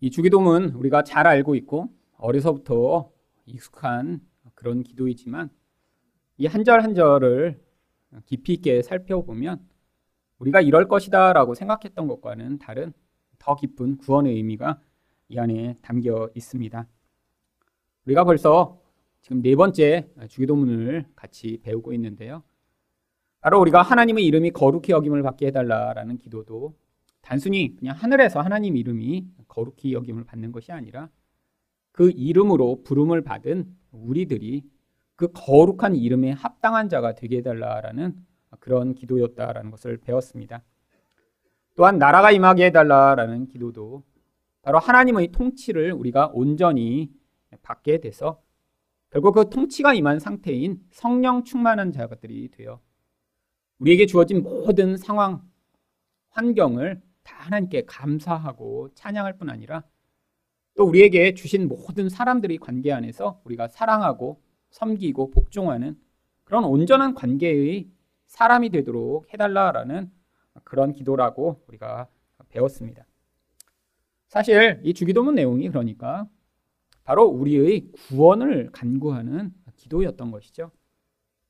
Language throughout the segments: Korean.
이 주기도문 우리가 잘 알고 있고 어려서부터 익숙한 그런 기도이지만 이 한 절 한 절을 깊이 있게 살펴보면 우리가 이럴 것이다 라고 생각했던 것과는 다른 더 깊은 구원의 의미가 이 안에 담겨 있습니다. 우리가 벌써 지금 네 번째 주기도문을 같이 배우고 있는데요. 바로 우리가 하나님의 이름이 거룩히 여김을 받게 해달라라는 기도도 단순히 그냥 하늘에서 하나님 이름이 거룩히 여김을 받는 것이 아니라 그 이름으로 부름을 받은 우리들이 그 거룩한 이름에 합당한 자가 되게 해달라라는 그런 기도였다라는 것을 배웠습니다. 또한 나라가 임하게 해달라라는 기도도 바로 하나님의 통치를 우리가 온전히 받게 돼서 결국 그 통치가 임한 상태인 성령 충만한 자들이 되어 우리에게 주어진 모든 상황, 환경을 다 하나님께 감사하고 찬양할 뿐 아니라 또 우리에게 주신 모든 사람들의 관계 안에서 우리가 사랑하고 섬기고 복종하는 그런 온전한 관계의 사람이 되도록 해달라라는 그런 기도라고 우리가 배웠습니다. 사실 이 주기도문 내용이 그러니까 바로 우리의 구원을 간구하는 기도였던 것이죠.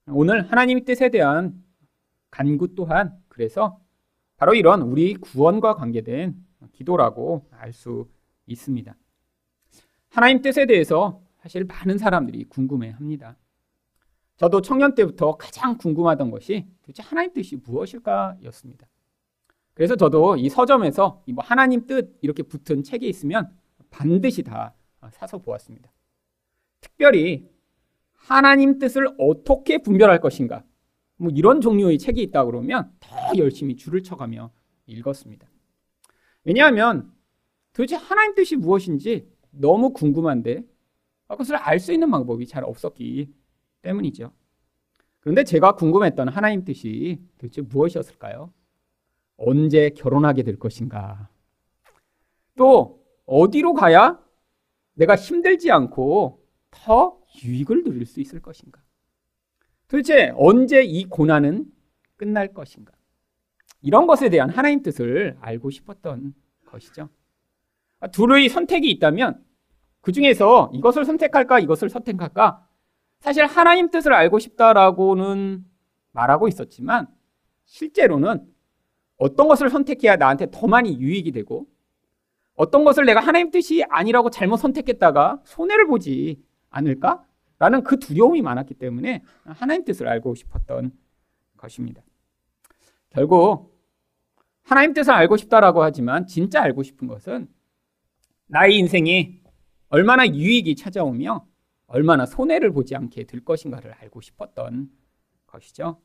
오늘 하나님의 뜻에 대한 간구 또한 그래서 바로 이런 우리 구원과 관계된 기도라고 알 수 있습니다. 하나님 뜻에 대해서 사실 많은 사람들이 궁금해 합니다. 저도 청년 때부터 가장 궁금하던 것이 도대체 하나님 뜻이 무엇일까 였습니다. 그래서 저도 이 서점에서 뭐 하나님 뜻 이렇게 붙은 책이 있으면 반드시 다 사서 보았습니다. 특별히 하나님 뜻을 어떻게 분별할 것인가 뭐 이런 종류의 책이 있다 그러면 더 열심히 줄을 쳐가며 읽었습니다. 왜냐하면 도대체 하나님 뜻이 무엇인지 너무 궁금한데 그것을 알 수 있는 방법이 잘 없었기 때문이죠. 그런데 제가 궁금했던 하나님 뜻이 도대체 무엇이었을까요? 언제 결혼하게 될 것인가? 또 어디로 가야 내가 힘들지 않고 더 유익을 누릴 수 있을 것인가? 도대체 언제 이 고난은 끝날 것인가? 이런 것에 대한 하나님 뜻을 알고 싶었던 것이죠. 둘의 선택이 있다면 그 중에서 이것을 선택할까, 이것을 선택할까? 사실 하나님 뜻을 알고 싶다라고는 말하고 있었지만 실제로는 어떤 것을 선택해야 나한테 더 많이 유익이 되고 어떤 것을 내가 하나님 뜻이 아니라고 잘못 선택했다가 손해를 보지 않을까? 라는 그 두려움이 많았기 때문에 하나님 뜻을 알고 싶었던 것입니다. 결국 하나님 뜻을 알고 싶다라고 하지만 진짜 알고 싶은 것은 나의 인생에 얼마나 유익이 찾아오며 얼마나 손해를 보지 않게 될 것인가를 알고 싶었던 것이죠.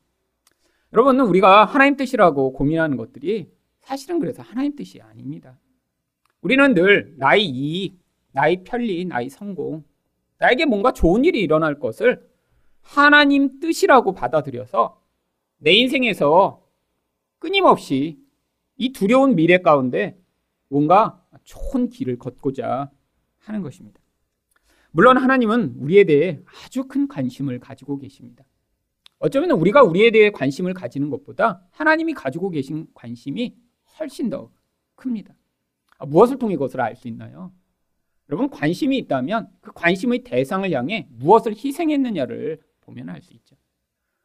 여러분, 우리가 하나님 뜻이라고 고민하는 것들이 사실은 그래서 하나님 뜻이 아닙니다. 우리는 늘 나의 이익, 나의 편리, 나의 성공, 나에게 뭔가 좋은 일이 일어날 것을 하나님 뜻이라고 받아들여서 내 인생에서 끊임없이 이 두려운 미래 가운데 뭔가 좋은 길을 걷고자 하는 것입니다. 물론 하나님은 우리에 대해 아주 큰 관심을 가지고 계십니다. 어쩌면 우리가 우리에 대해 관심을 가지는 것보다 하나님이 가지고 계신 관심이 훨씬 더 큽니다. 아, 무엇을 통해 그것을 알 수 있나요? 여러분 관심이 있다면 그 관심의 대상을 향해 무엇을 희생했느냐를 보면 알 수 있죠.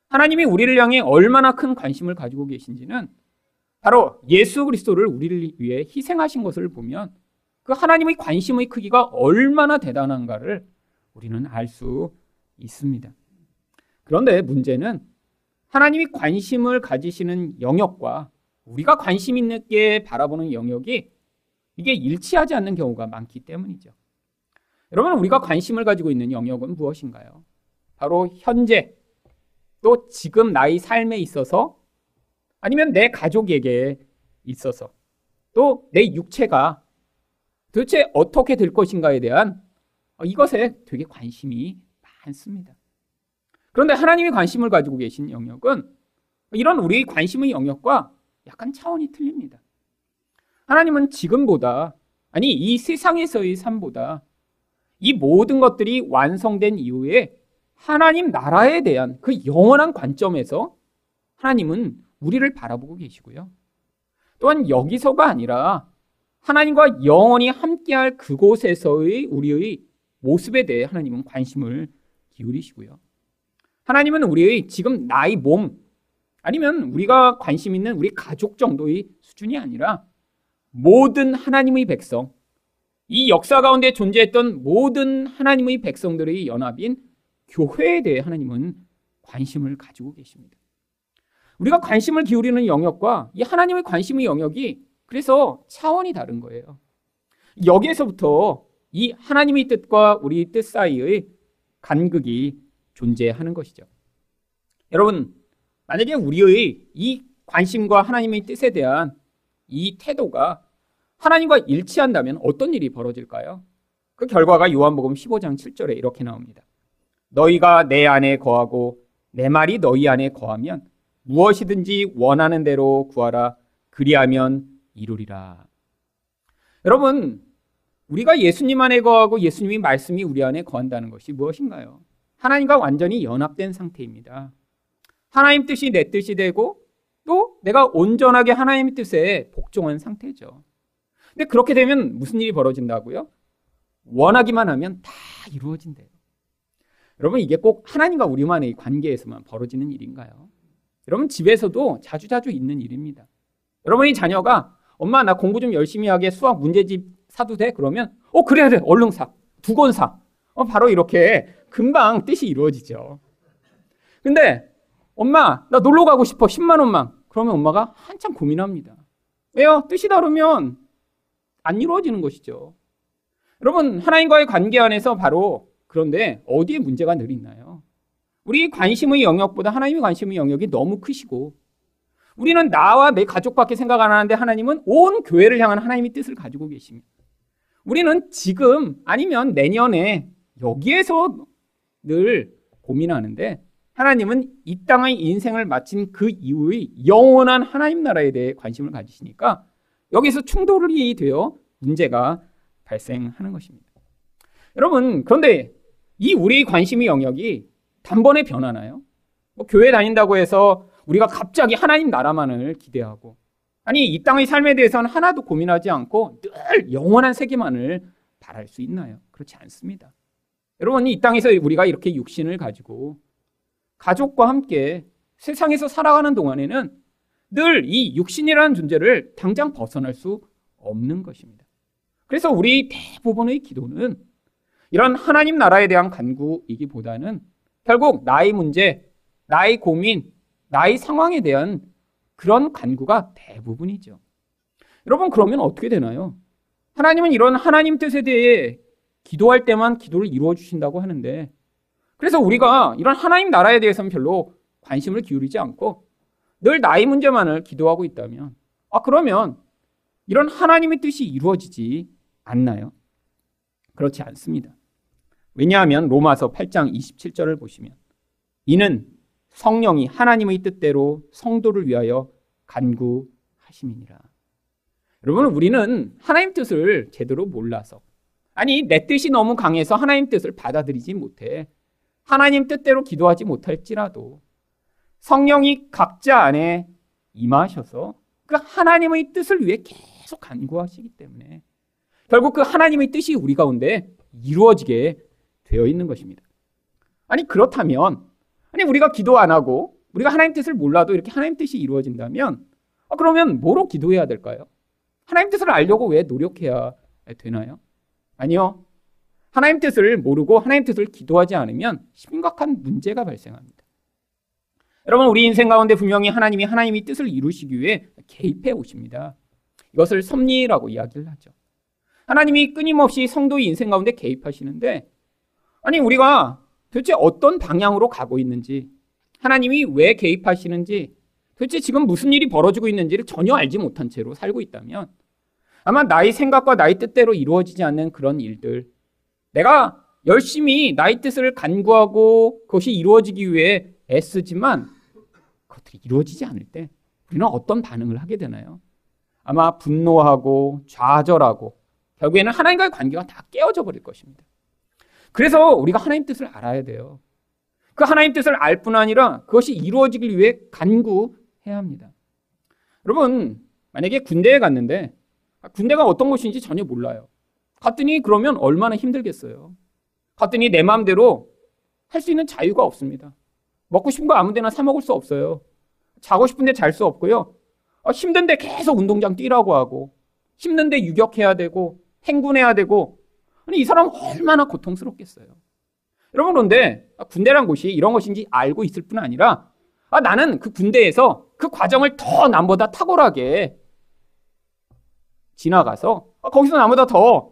하나님이 우리를 향해 얼마나 큰 관심을 가지고 계신지는 바로 예수 그리스도를 우리를 위해 희생하신 것을 보면 그 하나님의 관심의 크기가 얼마나 대단한가를 우리는 알 수 있습니다. 그런데 문제는 하나님이 관심을 가지시는 영역과 우리가 관심 있게 바라보는 영역이 이게 일치하지 않는 경우가 많기 때문이죠. 여러분, 우리가 관심을 가지고 있는 영역은 무엇인가요? 바로 현재, 또 지금 나의 삶에 있어서 아니면 내 가족에게 있어서 또 내 육체가 도대체 어떻게 될 것인가에 대한 이것에 되게 관심이 많습니다. 그런데 하나님이 관심을 가지고 계신 영역은 이런 우리 관심의 영역과 약간 차원이 틀립니다. 하나님은 지금보다, 아니, 이 세상에서의 삶보다 이 모든 것들이 완성된 이후에 하나님 나라에 대한 그 영원한 관점에서 하나님은 우리를 바라보고 계시고요. 또한 여기서가 아니라 하나님과 영원히 함께할 그곳에서의 우리의 모습에 대해 하나님은 관심을 기울이시고요. 하나님은 우리의 지금 나이 몸 아니면 우리가 관심 있는 우리 가족 정도의 수준이 아니라 모든 하나님의 백성, 이 역사 가운데 존재했던 모든 하나님의 백성들의 연합인 교회에 대해 하나님은 관심을 가지고 계십니다. 우리가 관심을 기울이는 영역과 이 하나님의 관심의 영역이 그래서 차원이 다른 거예요. 여기에서부터 이 하나님의 뜻과 우리 뜻 사이의 간극이 존재하는 것이죠. 여러분, 만약에 우리의 이 관심과 하나님의 뜻에 대한 이 태도가 하나님과 일치한다면 어떤 일이 벌어질까요? 그 결과가 요한복음 15장 7절에 이렇게 나옵니다. 너희가 내 안에 거하고 내 말이 너희 안에 거하면 무엇이든지 원하는 대로 구하라 그리하면 이루리라. 여러분, 우리가 예수님 안에 거하고 예수님의 말씀이 우리 안에 거한다는 것이 무엇인가요? 하나님과 완전히 연합된 상태입니다. 하나님 뜻이 내 뜻이 되고 또 내가 온전하게 하나님의 뜻에 복종한 상태죠. 근데 그렇게 되면 무슨 일이 벌어진다고요? 원하기만 하면 다 이루어진대요. 여러분 이게 꼭 하나님과 우리만의 관계에서만 벌어지는 일인가요? 여러분 집에서도 자주자주 있는 일입니다. 여러분이 자녀가 엄마 나 공부 좀 열심히 하게 수학 문제집 사도 돼? 그러면 어 그래야 돼 얼른 사. 두 권 사. 어 바로 이렇게 금방 뜻이 이루어지죠. 근데 엄마 나 놀러 가고 싶어 10만 원만. 그러면 엄마가 한참 고민합니다. 왜요? 뜻이 다르면 안 이루어지는 것이죠. 여러분 하나님과의 관계 안에서 바로 그런데 어디에 문제가 늘 있나요? 우리 관심의 영역보다 하나님의 관심의 영역이 너무 크시고 우리는 나와 내 가족밖에 생각 안 하는데 하나님은 온 교회를 향한 하나님의 뜻을 가지고 계십니다. 우리는 지금 아니면 내년에 여기에서 늘 고민하는데 하나님은 이 땅의 인생을 마친 그 이후의 영원한 하나님 나라에 대해 관심을 가지시니까 여기서 충돌이 되어 문제가 발생하는 것입니다. 여러분, 그런데 이 우리의 관심의 영역이 단번에 변하나요? 뭐 교회 다닌다고 해서 우리가 갑자기 하나님 나라만을 기대하고 아니 이 땅의 삶에 대해서는 하나도 고민하지 않고 늘 영원한 세계만을 바랄 수 있나요? 그렇지 않습니다. 여러분 이 땅에서 우리가 이렇게 육신을 가지고 가족과 함께 세상에서 살아가는 동안에는 늘 이 육신이라는 존재를 당장 벗어날 수 없는 것입니다. 그래서 우리 대부분의 기도는 이런 하나님 나라에 대한 간구이기보다는 결국 나의 문제, 나의 고민, 나의 상황에 대한 그런 간구가 대부분이죠. 여러분, 그러면 어떻게 되나요? 하나님은 이런 하나님 뜻에 대해 기도할 때만 기도를 이루어 주신다고 하는데, 그래서 우리가 이런 하나님 나라에 대해서는 별로 관심을 기울이지 않고 늘 나의 문제만을 기도하고 있다면, 아, 그러면 이런 하나님의 뜻이 이루어지지 않나요? 그렇지 않습니다. 왜냐하면 로마서 8장 27절을 보시면 이는 성령이 하나님의 뜻대로 성도를 위하여 간구하심이니라. 여러분 우리는 하나님 뜻을 제대로 몰라서 아니 내 뜻이 너무 강해서 하나님 뜻을 받아들이지 못해 하나님 뜻대로 기도하지 못할지라도 성령이 각자 안에 임하셔서 그 하나님의 뜻을 위해 계속 간구하시기 때문에 결국 그 하나님의 뜻이 우리 가운데 이루어지게 되어 있는 것입니다. 아니 그렇다면 아니 우리가 기도 안 하고 우리가 하나님 뜻을 몰라도 이렇게 하나님 뜻이 이루어진다면 아, 그러면 뭐로 기도해야 될까요? 하나님 뜻을 알려고 왜 노력해야 되나요? 아니요. 하나님 뜻을 모르고 하나님 뜻을 기도하지 않으면 심각한 문제가 발생합니다. 여러분 우리 인생 가운데 분명히 하나님이 하나님의 뜻을 이루시기 위해 개입해 오십니다. 이것을 섭리라고 이야기를 하죠. 하나님이 끊임없이 성도의 인생 가운데 개입하시는데 아니 우리가 도대체 어떤 방향으로 가고 있는지 하나님이 왜 개입하시는지 도대체 지금 무슨 일이 벌어지고 있는지를 전혀 알지 못한 채로 살고 있다면 아마 나의 생각과 나의 뜻대로 이루어지지 않는 그런 일들 내가 열심히 나의 뜻을 간구하고 그것이 이루어지기 위해 애쓰지만 그것들이 이루어지지 않을 때 우리는 어떤 반응을 하게 되나요? 아마 분노하고 좌절하고 결국에는 하나님과의 관계가 다 깨어져 버릴 것입니다. 그래서 우리가 하나님 뜻을 알아야 돼요. 그 하나님 뜻을 알 뿐 아니라 그것이 이루어지길 위해 간구해야 합니다. 여러분, 만약에 군대에 갔는데 군대가 어떤 곳인지 전혀 몰라요. 갔더니 그러면 얼마나 힘들겠어요. 갔더니 내 마음대로 할 수 있는 자유가 없습니다. 먹고 싶은 거 아무 데나 사 먹을 수 없어요. 자고 싶은데 잘 수 없고요. 어, 힘든데 계속 운동장 뛰라고 하고 힘든데 유격해야 되고 행군해야 되고 아니 이 사람 얼마나 고통스럽겠어요. 여러분 그런데 군대란 곳이 이런 것인지 알고 있을 뿐 아니라 아, 나는 그 군대에서 그 과정을 더 남보다 탁월하게 지나가서 아, 거기서 나보다 더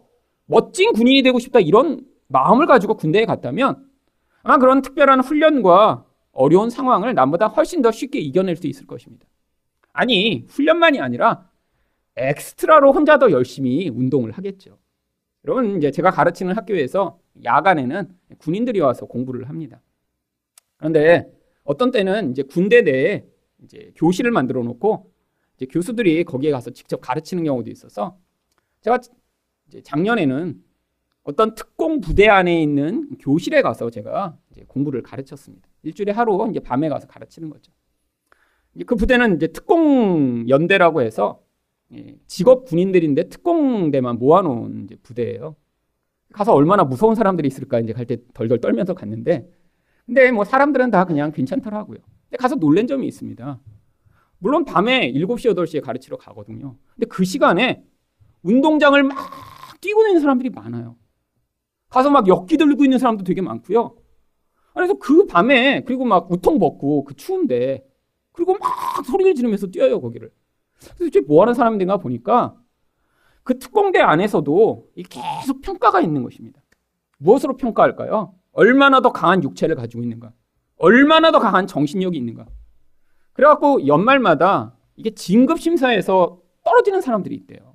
멋진 군인이 되고 싶다 이런 마음을 가지고 군대에 갔다면 아마 그런 특별한 훈련과 어려운 상황을 남보다 훨씬 더 쉽게 이겨낼 수 있을 것입니다. 아니, 훈련만이 아니라 엑스트라로 혼자 더 열심히 운동을 하겠죠. 여러분, 이제 제가 가르치는 학교에서 야간에는 군인들이 와서 공부를 합니다. 그런데 어떤 때는 이제 군대 내에 이제 교실을 만들어 놓고 이제 교수들이 거기에 가서 직접 가르치는 경우도 있어서 제가 작년에는 어떤 특공 부대 안에 있는 교실에 가서 제가 공부를 가르쳤습니다. 일주일에 하루 이제 밤에 가서 가르치는 거죠. 그 부대는 이제 특공 연대라고 해서 예, 직업 군인들인데 특공대만 모아놓은 부대예요. 가서 얼마나 무서운 사람들이 있을까 이제 갈 때 덜덜 떨면서 갔는데, 근데 뭐 사람들은 다 그냥 괜찮더라고요. 근데 가서 놀란 점이 있습니다. 물론 밤에 7시, 8시에 가르치러 가거든요. 근데 그 시간에 운동장을 막 뛰고 있는 사람들이 많아요. 가서 막 역기 들고 있는 사람도 되게 많고요. 그래서 그 밤에 그리고 막 우통 벗고 그 추운데 그리고 막 소리를 지르면서 뛰어요 거기를. 그래서 이제 뭐 하는 사람인가 보니까 그 특공대 안에서도 계속 평가가 있는 것입니다. 무엇으로 평가할까요? 얼마나 더 강한 육체를 가지고 있는가? 얼마나 더 강한 정신력이 있는가? 그래갖고 연말마다 이게 진급 심사에서 떨어지는 사람들이 있대요.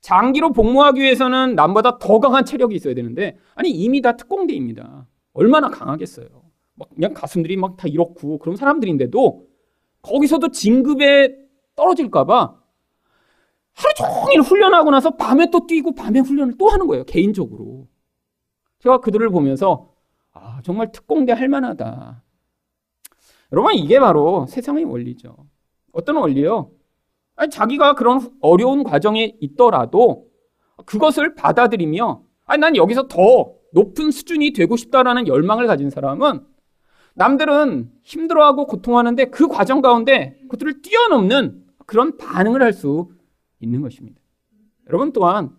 장기로 복무하기 위해서는 남보다 더 강한 체력이 있어야 되는데 아니 이미 다 특공대입니다. 얼마나 강하겠어요. 막 그냥 가슴들이 막 다 이렇고 그런 사람들인데도 거기서도 진급에 떨어질까봐 하루 종일 훈련하고 나서 밤에 또 뛰고 밤에 훈련을 또 하는 거예요. 개인적으로. 제가 그들을 보면서 아 정말 특공대 할 만하다. 여러분 이게 바로 세상의 원리죠. 어떤 원리요? 아니, 자기가 그런 어려운 과정에 있더라도 그것을 받아들이며 아니, 난 여기서 더 높은 수준이 되고 싶다라는 열망을 가진 사람은 남들은 힘들어하고 고통하는데 그 과정 가운데 그들을 뛰어넘는 그런 반응을 할 수 있는 것입니다. 여러분 또한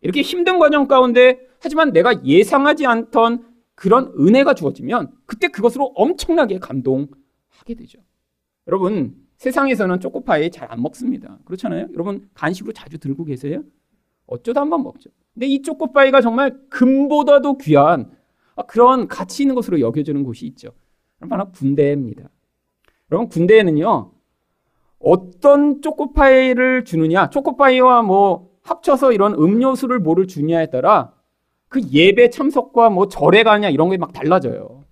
이렇게 힘든 과정 가운데 하지만 내가 예상하지 않던 그런 은혜가 주어지면 그때 그것으로 엄청나게 감동하게 되죠. 여러분 세상에서는 초코파이 잘 안 먹습니다. 그렇잖아요? 여러분 간식으로 자주 들고 계세요? 어쩌다 한번 먹죠. 근데 이 초코파이가 정말 금보다도 귀한 그런 가치 있는 것으로 여겨지는 곳이 있죠. 바로 군대입니다. 여러분 군대에는요 어떤 초코파이를 주느냐, 초코파이와 뭐 합쳐서 이런 음료수를 뭐를 주냐에 따라 그 예배 참석과 뭐 절에 가냐 이런 게 막 달라져요.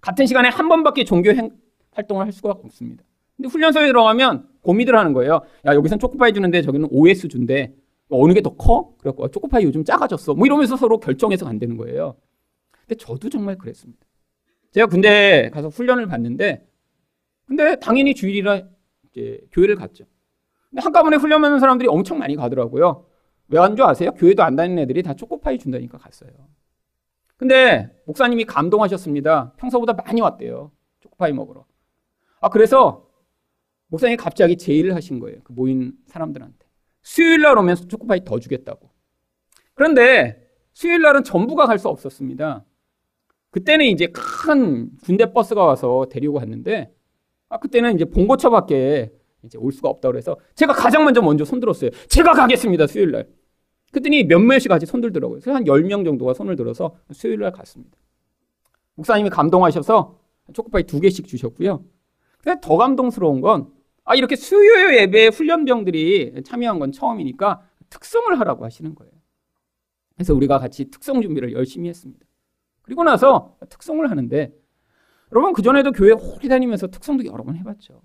같은 시간에 한 번밖에 종교 행, 활동을 할 수가 없습니다. 근데 훈련소에 들어가면 고민을 하는 거예요. 야 여기선 초코파이 주는데 저기는 OS 준대. 어느 게 더 커? 그래갖고 초코파이 요즘 작아졌어. 뭐 이러면서 서로 결정해서 안 되는 거예요. 근데 저도 정말 그랬습니다. 제가 군대 가서 훈련을 받는데, 근데 당연히 주일이라 이제 교회를 갔죠. 근데 한꺼번에 훈련하는 사람들이 엄청 많이 가더라고요. 왜 안 줄 아세요? 교회도 안 다니는 애들이 다 초코파이 준다니까 갔어요. 근데 목사님이 감동하셨습니다. 평소보다 많이 왔대요. 초코파이 먹으러. 아, 그래서 목사님이 갑자기 제의를 하신 거예요. 그 모인 사람들한테. 수요일 날 오면 초코파이 더 주겠다고. 그런데 수요일 날은 전부가 갈 수 없었습니다. 그때는 이제 큰 군대 버스가 와서 데리고 갔는데, 아, 그때는 이제 봉고처밖에 이제 올 수가 없다고 그래서 제가 가장 먼저 먼저 손들었어요. 제가 가겠습니다, 수요일 날. 그랬더니 몇몇이 같이 손들더라고요. 그래서 한 10명 정도가 손을 들어서 수요일 날 갔습니다. 목사님이 감동하셔서 초코파이 두 개씩 주셨고요. 근데 더 감동스러운 건, 아, 이렇게 수요 예배 훈련병들이 참여한 건 처음이니까 특성을 하라고 하시는 거예요. 그래서 우리가 같이 특성 준비를 열심히 했습니다. 그리고 나서 특성을 하는데, 여러분, 그전에도 교회 오래 다니면서 특성도 여러 번 해봤죠.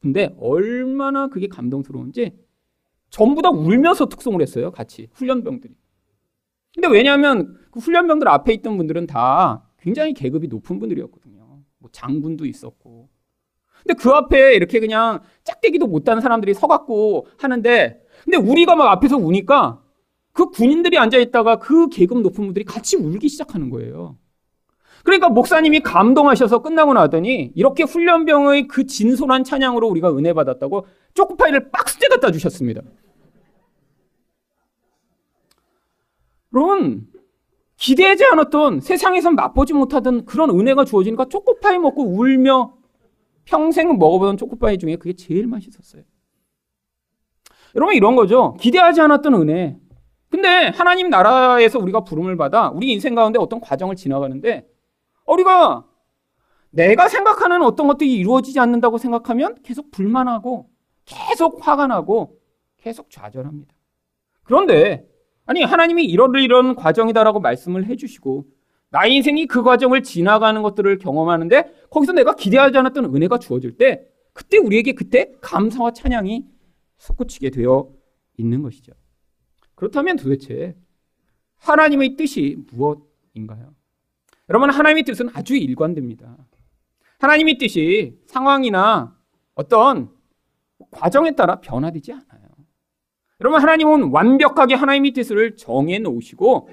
근데 얼마나 그게 감동스러운지 전부 다 울면서 특성을 했어요. 같이. 훈련병들이. 근데 왜냐하면 그 훈련병들 앞에 있던 분들은 다 굉장히 계급이 높은 분들이었거든요. 뭐 장군도 있었고, 근데 그 앞에 이렇게 그냥 짝대기도 못하는 사람들이 서갖고 하는데 근데 우리가 막 앞에서 우니까 그 군인들이 앉아있다가 그 계급 높은 분들이 같이 울기 시작하는 거예요. 그러니까 목사님이 감동하셔서 끝나고 나더니 이렇게 훈련병의 그 진솔한 찬양으로 우리가 은혜 받았다고 초코파이를 박스째 갖다 주셨습니다. 여러분, 기대하지 않았던 세상에선 맛보지 못하던 그런 은혜가 주어지니까 초코파이 먹고 울며 평생 먹어보던 초코파이 중에 그게 제일 맛있었어요. 여러분 이런 거죠. 기대하지 않았던 은혜. 근데 하나님 나라에서 우리가 부름을 받아 우리 인생 가운데 어떤 과정을 지나가는데 우리가 내가 생각하는 어떤 것들이 이루어지지 않는다고 생각하면 계속 불만하고 계속 화가 나고 계속 좌절합니다. 그런데 아니 하나님이 이런 이런 과정이다라고 말씀을 해주시고 나의 인생이 그 과정을 지나가는 것들을 경험하는데 거기서 내가 기대하지 않았던 은혜가 주어질 때 그때 우리에게 그때 감사와 찬양이 솟구치게 되어 있는 것이죠. 그렇다면 도대체 하나님의 뜻이 무엇인가요? 여러분 하나님의 뜻은 아주 일관됩니다. 하나님의 뜻이 상황이나 어떤 과정에 따라 변화되지 않아요. 여러분 하나님은 완벽하게 하나님의 뜻을 정해 놓으시고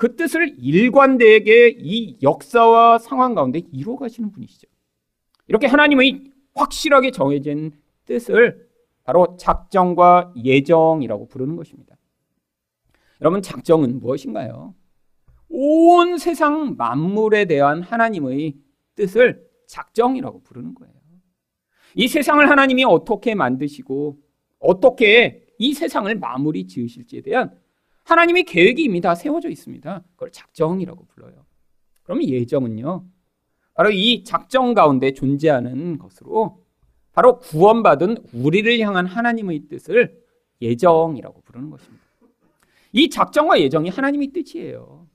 그 뜻을 일관되게 이 역사와 상황 가운데 이루어 가시는 분이시죠. 이렇게 하나님의 확실하게 정해진 뜻을 바로 작정과 예정이라고 부르는 것입니다. 여러분 작정은 무엇인가요? 온 세상 만물에 대한 하나님의 뜻을 작정이라고 부르는 거예요. 이 세상을 하나님이 어떻게 만드시고 어떻게 이 세상을 마무리 지으실지에 대한 하나님의 계획이 이미 다 세워져 있습니다. 그걸 작정이라고 불러요. 그럼 예정은요. 바로 이 작정 가운데 존재하는 것으로 바로 구원받은 우리를 향한 하나님의 뜻을 예정이라고 부르는 것입니다. 이 작정과 예정이 하나님의 뜻이에요.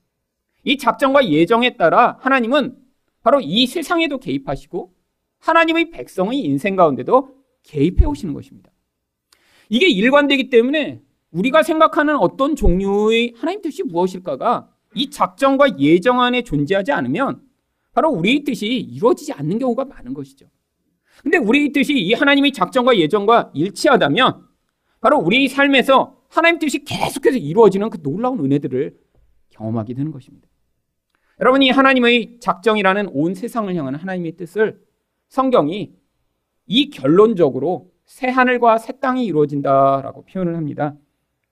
이 작정과 예정에 따라 하나님은 바로 이 세상에도 개입하시고 하나님의 백성의 인생 가운데도 개입해 오시는 것입니다. 이게 일관되기 때문에 우리가 생각하는 어떤 종류의 하나님 뜻이 무엇일까가 이 작정과 예정 안에 존재하지 않으면 바로 우리의 뜻이 이루어지지 않는 경우가 많은 것이죠. 근데 우리의 뜻이 이 하나님의 작정과 예정과 일치하다면 바로 우리의 삶에서 하나님 뜻이 계속해서 이루어지는 그 놀라운 은혜들을 경험하게 되는 것입니다. 여러분이 하나님의 작정이라는 온 세상을 향하는 하나님의 뜻을 성경이 이 결론적으로 새 하늘과 새 땅이 이루어진다라고 표현을 합니다.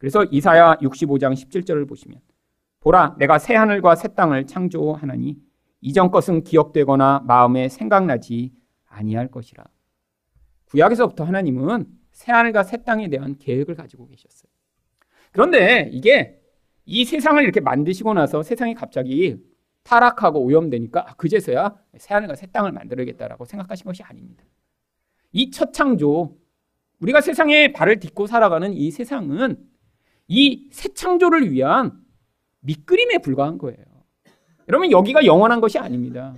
그래서 이사야 65장 17절을 보시면 보라 내가 새 하늘과 새 땅을 창조하나니 이전 것은 기억되거나 마음에 생각나지 아니할 것이라. 구약에서부터 하나님은 새 하늘과 새 땅에 대한 계획을 가지고 계셨어요. 그런데 이게 이 세상을 이렇게 만드시고 나서 세상이 갑자기 타락하고 오염되니까 아, 그제서야 새 하늘과 새 땅을 만들어야겠다라고 생각하신 것이 아닙니다. 이 첫 창조, 우리가 세상에 발을 딛고 살아가는 이 세상은 이 새 창조를 위한 밑그림에 불과한 거예요. 여러분, 여기가 영원한 것이 아닙니다.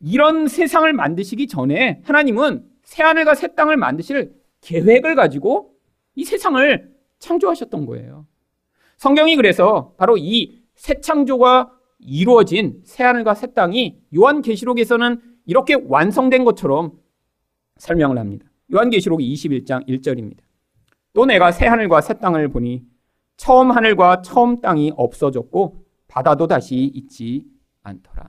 이런 세상을 만드시기 전에 하나님은 새 하늘과 새 땅을 만드실 계획을 가지고 이 세상을 창조하셨던 거예요. 성경이 그래서 바로 이 새 창조가 이루어진 새 하늘과 새 땅이 요한계시록에서는 이렇게 완성된 것처럼 설명을 합니다. 요한계시록 21장 1절입니다. 또 내가 새 하늘과 새 땅을 보니 처음 하늘과 처음 땅이 없어졌고 바다도 다시 있지 않더라.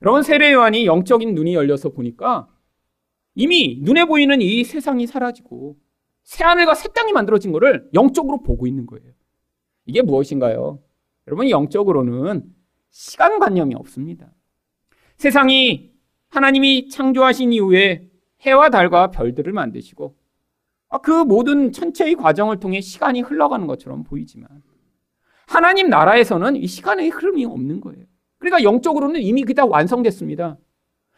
여러분 세례 요한이 영적인 눈이 열려서 보니까 이미 눈에 보이는 이 세상이 사라지고 새 하늘과 새 땅이 만들어진 것을 영적으로 보고 있는 거예요. 이게 무엇인가요? 여러분 영적으로는 시간 관념이 없습니다. 세상이 하나님이 창조하신 이후에 해와 달과 별들을 만드시고 아, 그 모든 천체의 과정을 통해 시간이 흘러가는 것처럼 보이지만 하나님 나라에서는 이 시간의 흐름이 없는 거예요. 그러니까 영적으로는 이미 그게 다 완성됐습니다.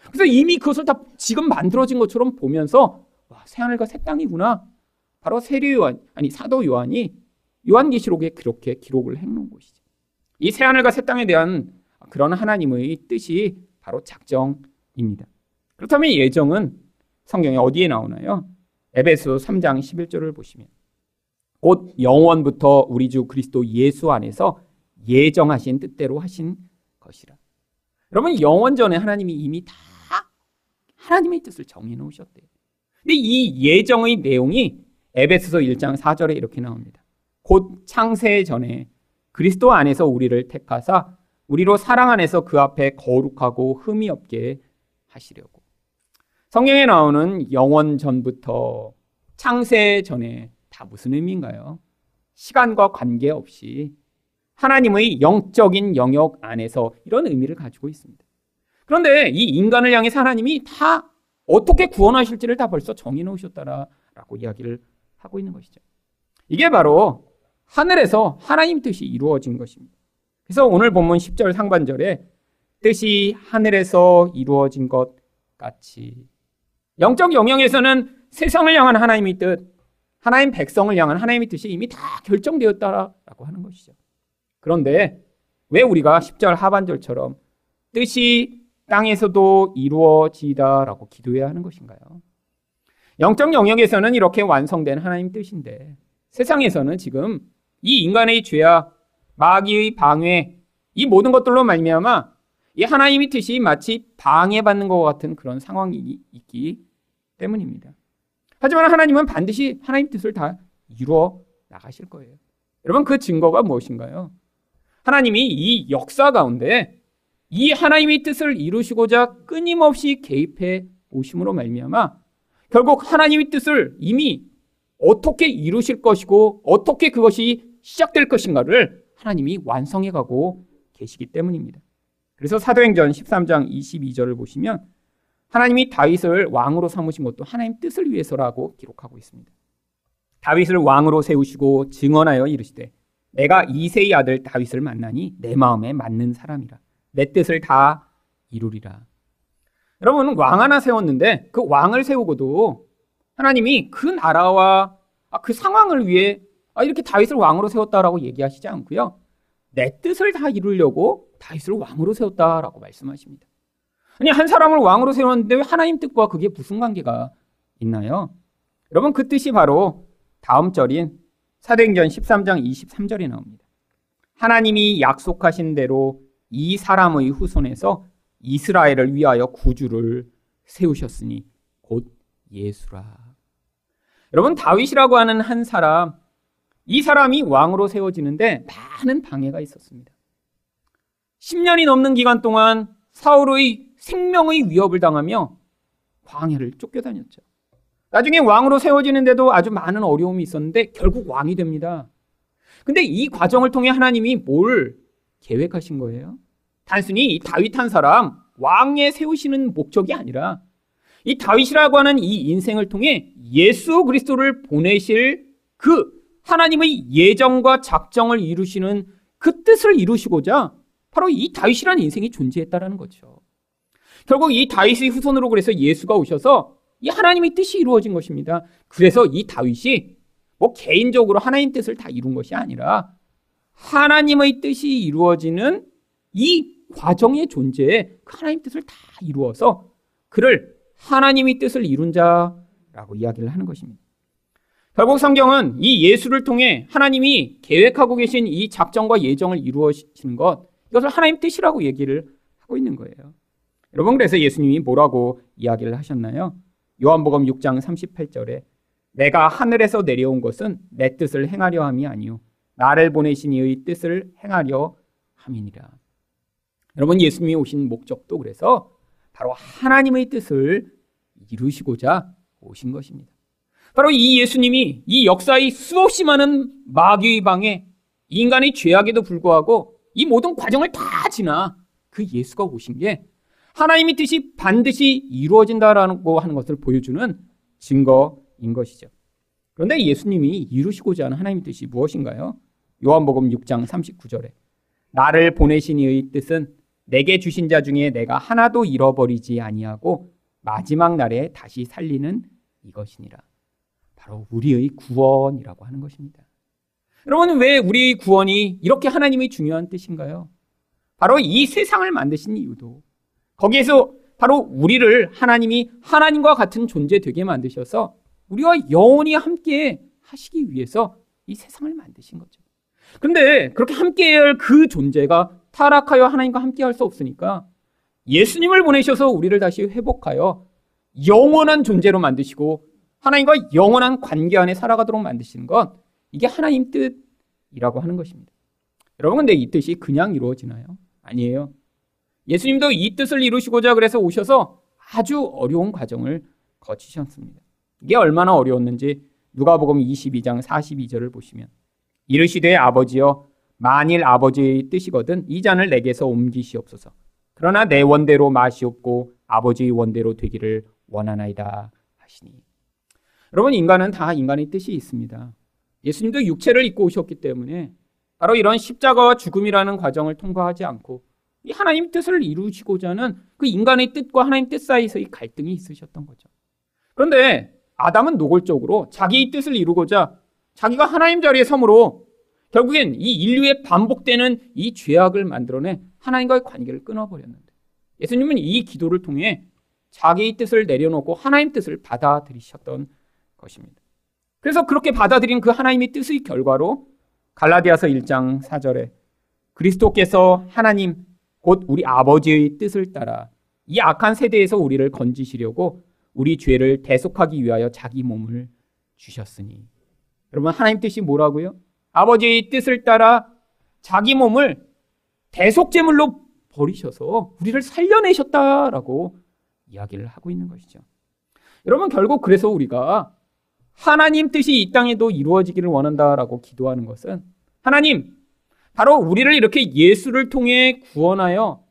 그래서 이미 그것을 다 지금 만들어진 것처럼 보면서 와, 새하늘과 새 땅이구나. 바로 세례 요한 아니 사도 요한이 요한계시록에 그렇게 기록을 해놓은 것이죠. 이 새하늘과 새 땅에 대한 그런 하나님의 뜻이 바로 작정입니다. 그렇다면 예정은 성경에 어디에 나오나요? 에베소 3장 11절을 보시면 곧 영원부터 우리 주 그리스도 예수 안에서 예정하신 뜻대로 하신 것이라. 여러분 영원 전에 하나님이 이미 다 하나님의 뜻을 정해 놓으셨대요. 근데 이 예정의 내용이 에베소서 1장 4절에 이렇게 나옵니다. 곧 창세 전에 그리스도 안에서 우리를 택하사 우리로 사랑 안에서 그 앞에 거룩하고 흠이 없게 하시려고. 성경에 나오는 영원 전부터 창세 전에 다 무슨 의미인가요? 시간과 관계없이 하나님의 영적인 영역 안에서 이런 의미를 가지고 있습니다. 그런데 이 인간을 향해서 하나님이 다 어떻게 구원하실지를 다 벌써 정해 놓으셨다라고 이야기를 하고 있는 것이죠. 이게 바로 하늘에서 하나님 뜻이 이루어진 것입니다. 그래서 오늘 본문 10절 상반절에 뜻이 하늘에서 이루어진 것 같이 영적 영역에서는 세상을 향한 하나님의 뜻, 하나님 백성을 향한 하나님의 뜻이 이미 다 결정되었다라고 하는 것이죠. 그런데 왜 우리가 10절 하반절처럼 뜻이 땅에서도 이루어지다라고 기도해야 하는 것인가요? 영적 영역에서는 이렇게 완성된 하나님 뜻인데 세상에서는 지금 이 인간의 죄와 마귀의 방해 이 모든 것들로 말미암아 이 하나님의 뜻이 마치 방해받는 것 같은 그런 상황이 있기 때문입니다. 하지만 하나님은 반드시 하나님 뜻을 다 이루어 나가실 거예요. 여러분 그 증거가 무엇인가요? 하나님이 이 역사 가운데 이 하나님의 뜻을 이루시고자 끊임없이 개입해 오심으로 말미암아 결국 하나님의 뜻을 이미 어떻게 이루실 것이고 어떻게 그것이 시작될 것인가를 하나님이 완성해 가고 계시기 때문입니다. 그래서 사도행전 13장 22절을 보시면 하나님이 다윗을 왕으로 삼으신 것도 하나님 뜻을 위해서라고 기록하고 있습니다. 다윗을 왕으로 세우시고 증언하여 이르시되 내가 이세의 아들 다윗을 만나니 내 마음에 맞는 사람이라 내 뜻을 다 이루리라. 여러분 왕 하나 세웠는데 그 왕을 세우고도 하나님이 그 나라와 그 상황을 위해 아, 이렇게 다윗을 왕으로 세웠다라고 얘기하시지 않고요. 내 뜻을 다 이루려고 다윗을 왕으로 세웠다라고 말씀하십니다. 아니 한 사람을 왕으로 세웠는데 왜 하나님 뜻과 그게 무슨 관계가 있나요? 여러분 그 뜻이 바로 다음 절인 사도행전 13장 23절에 나옵니다. 하나님이 약속하신 대로 이 사람의 후손에서 이스라엘을 위하여 구주를 세우셨으니 곧 예수라. 여러분 다윗이라고 하는 한 사람 이 사람이 왕으로 세워지는데 많은 방해가 있었습니다. 10년이 넘는 기간 동안 사울의 생명의 위협을 당하며 광야를 쫓겨다녔죠. 나중에 왕으로 세워지는데도 아주 많은 어려움이 있었는데 결국 왕이 됩니다. 근데 이 과정을 통해 하나님이 뭘 계획하신 거예요? 단순히 다윗 한 사람 왕에 세우시는 목적이 아니라 이 다윗이라고 하는 이 인생을 통해 예수 그리스도를 보내실 그 하나님의 예정과 작정을 이루시는 그 뜻을 이루시고자 바로 이 다윗이라는 인생이 존재했다라는 거죠. 결국 이 다윗의 후손으로 그래서 예수가 오셔서 이 하나님의 뜻이 이루어진 것입니다. 그래서 이 다윗이 뭐 개인적으로 하나님 뜻을 다 이룬 것이 아니라 하나님의 뜻이 이루어지는 이 과정의 존재에 그 하나님 뜻을 다 이루어서 그를 하나님의 뜻을 이룬 자라고 이야기를 하는 것입니다. 결국 성경은 이 예수를 통해 하나님이 계획하고 계신 이 작정과 예정을 이루어지는 것, 이것을 하나님 뜻이라고 얘기를 하고 있는 거예요. 여러분, 그래서 예수님이 뭐라고 이야기를 하셨나요? 요한복음 6장 38절에 내가 하늘에서 내려온 것은 내 뜻을 행하려 함이 아니요 나를 보내신 이의 뜻을 행하려 함이니라. 여러분 예수님이 오신 목적도 그래서 바로 하나님의 뜻을 이루시고자 오신 것입니다. 바로 이 예수님이 이 역사의 수없이 많은 마귀의 방해, 인간의 죄악에도 불구하고 이 모든 과정을 다 지나 그 예수가 오신 게 하나님의 뜻이 반드시 이루어진다라고 하는 것을 보여주는 증거인 것이죠. 그런데 예수님이 이루시고자 하는 하나님의 뜻이 무엇인가요? 요한복음 6장 39절에 나를 보내신 이의 뜻은 내게 주신 자 중에 내가 하나도 잃어버리지 아니하고 마지막 날에 다시 살리는 이것이니라. 바로 우리의 구원이라고 하는 것입니다. 여러분, 왜 우리의 구원이 이렇게 하나님의 중요한 뜻인가요? 바로 이 세상을 만드신 이유도 거기에서 바로 우리를 하나님이 하나님과 같은 존재 되게 만드셔서 우리와 영원히 함께 하시기 위해서 이 세상을 만드신 거죠. 근데 그렇게 함께 할 그 존재가 타락하여 하나님과 함께 할 수 없으니까 예수님을 보내셔서 우리를 다시 회복하여 영원한 존재로 만드시고 하나님과 영원한 관계 안에 살아가도록 만드시는 것, 이게 하나님 뜻이라고 하는 것입니다. 여러분, 근데 이 뜻이 그냥 이루어지나요? 아니에요. 예수님도 이 뜻을 이루시고자 그래서 오셔서 아주 어려운 과정을 거치셨습니다. 이게 얼마나 어려웠는지 누가복음 22장 42절을 보시면 이르시되 아버지여 만일 아버지의 뜻이거든 이 잔을 내게서 옮기시옵소서. 그러나 내 원대로 마시옵고 아버지의 원대로 되기를 원하나이다 하시니. 여러분 인간은 다 인간의 뜻이 있습니다. 예수님도 육체를 입고 오셨기 때문에 바로 이런 십자가와 죽음이라는 과정을 통과하지 않고 이 하나님 뜻을 이루시고자 하는 그 인간의 뜻과 하나님 뜻 사이에서의 갈등이 있으셨던 거죠. 그런데 아담은 노골적으로 자기의 뜻을 이루고자 자기가 하나님 자리에 섬으로 결국엔 이 인류의 반복되는 이 죄악을 만들어내 하나님과의 관계를 끊어버렸는데 예수님은 이 기도를 통해 자기의 뜻을 내려놓고 하나님 뜻을 받아들이셨던 것입니다. 그래서 그렇게 받아들인 그 하나님의 뜻의 결과로 갈라디아서 1장 4절에 그리스도께서 하나님 곧 우리 아버지의 뜻을 따라 이 악한 세대에서 우리를 건지시려고 우리 죄를 대속하기 위하여 자기 몸을 주셨으니. 여러분, 하나님 뜻이 뭐라고요? 아버지의 뜻을 따라 자기 몸을 대속제물로 버리셔서 우리를 살려내셨다라고 이야기를 하고 있는 것이죠. 여러분, 결국 그래서 우리가 하나님 뜻이 이 땅에도 이루어지기를 원한다라고 기도하는 것은 하나님, 바로 우리를 이렇게 예수를 통해 구원하여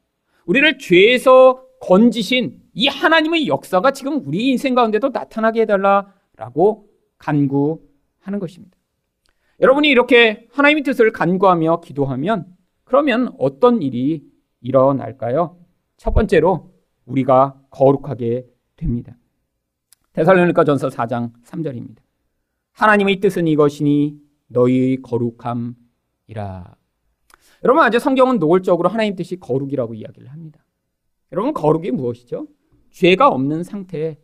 우리를 죄에서 건지신 이 하나님의 역사가 지금 우리 인생 가운데도 나타나게 해달라라고 간구하는 것입니다. 여러분이 이렇게 하나님의 뜻을 간구하며 기도하면 그러면 어떤 일이 일어날까요? 첫 번째로 우리가 거룩하게 됩니다. 대살로니가 전서 4장 3절입니다. 하나님의 뜻은 이것이니 너희의 거룩함이라. 여러분 아직 성경은 노골적으로 하나님 뜻이 거룩이라고 이야기를 합니다. 여러분 거룩이 무엇이죠? 죄가 없는 상태,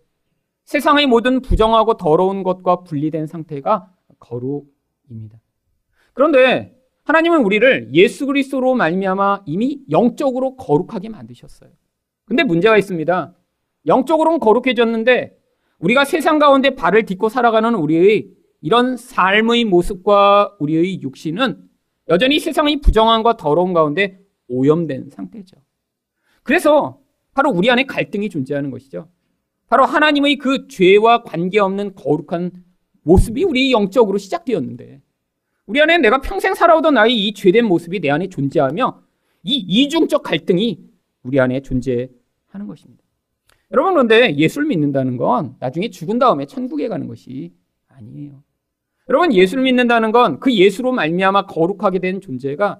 세상의 모든 부정하고 더러운 것과 분리된 상태가 거룩입니다. 그런데 하나님은 우리를 예수 그리스도로 말미암아 이미 영적으로 거룩하게 만드셨어요. 근데 문제가 있습니다. 영적으로는 거룩해졌는데 우리가 세상 가운데 발을 딛고 살아가는 우리의 이런 삶의 모습과 우리의 육신은 여전히 세상의 부정함과 더러운 가운데 오염된 상태죠. 그래서 바로 우리 안에 갈등이 존재하는 것이죠. 바로 하나님의 그 죄와 관계없는 거룩한 모습이 우리 영적으로 시작되었는데 우리 안에 내가 평생 살아오던 나의 이 죄된 모습이 내 안에 존재하며 이 이중적 갈등이 우리 안에 존재하는 것입니다. 여러분 그런데 예수를 믿는다는 건 나중에 죽은 다음에 천국에 가는 것이 아니에요. 여러분 예수를 믿는다는 건 그 예수로 말미암아 거룩하게 된 존재가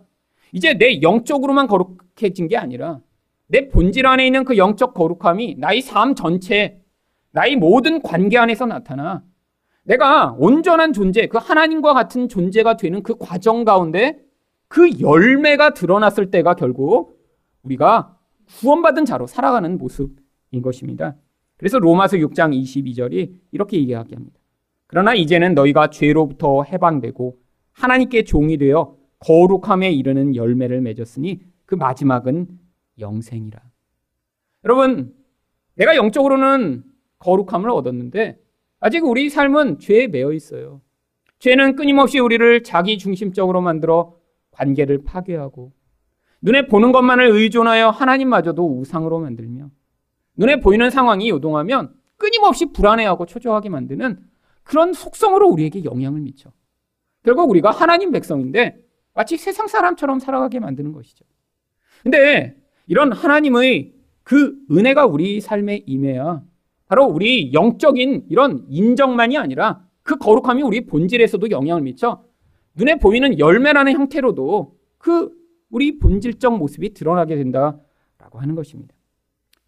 이제 내 영적으로만 거룩해진 게 아니라 내 본질 안에 있는 그 영적 거룩함이 나의 삶 전체, 나의 모든 관계 안에서 나타나 내가 온전한 존재, 그 하나님과 같은 존재가 되는 그 과정 가운데 그 열매가 드러났을 때가 결국 우리가 구원받은 자로 살아가는 모습 인 것입니다. 그래서 로마서 6장 22절이 이렇게 이야기합니다. 그러나 이제는 너희가 죄로부터 해방되고 하나님께 종이 되어 거룩함에 이르는 열매를 맺었으니 그 마지막은 영생이라. 여러분, 내가 영적으로는 거룩함을 얻었는데 아직 우리 삶은 죄에 매여 있어요. 죄는 끊임없이 우리를 자기 중심적으로 만들어 관계를 파괴하고 눈에 보는 것만을 의존하여 하나님마저도 우상으로 만들며 눈에 보이는 상황이 요동하면 끊임없이 불안해하고 초조하게 만드는 그런 속성으로 우리에게 영향을 미쳐. 결국 우리가 하나님 백성인데 마치 세상 사람처럼 살아가게 만드는 것이죠. 근데 이런 하나님의 그 은혜가 우리 삶에 임해야 바로 우리 영적인 이런 인정만이 아니라 그 거룩함이 우리 본질에서도 영향을 미쳐 눈에 보이는 열매라는 형태로도 그 우리 본질적 모습이 드러나게 된다라고 하는 것입니다.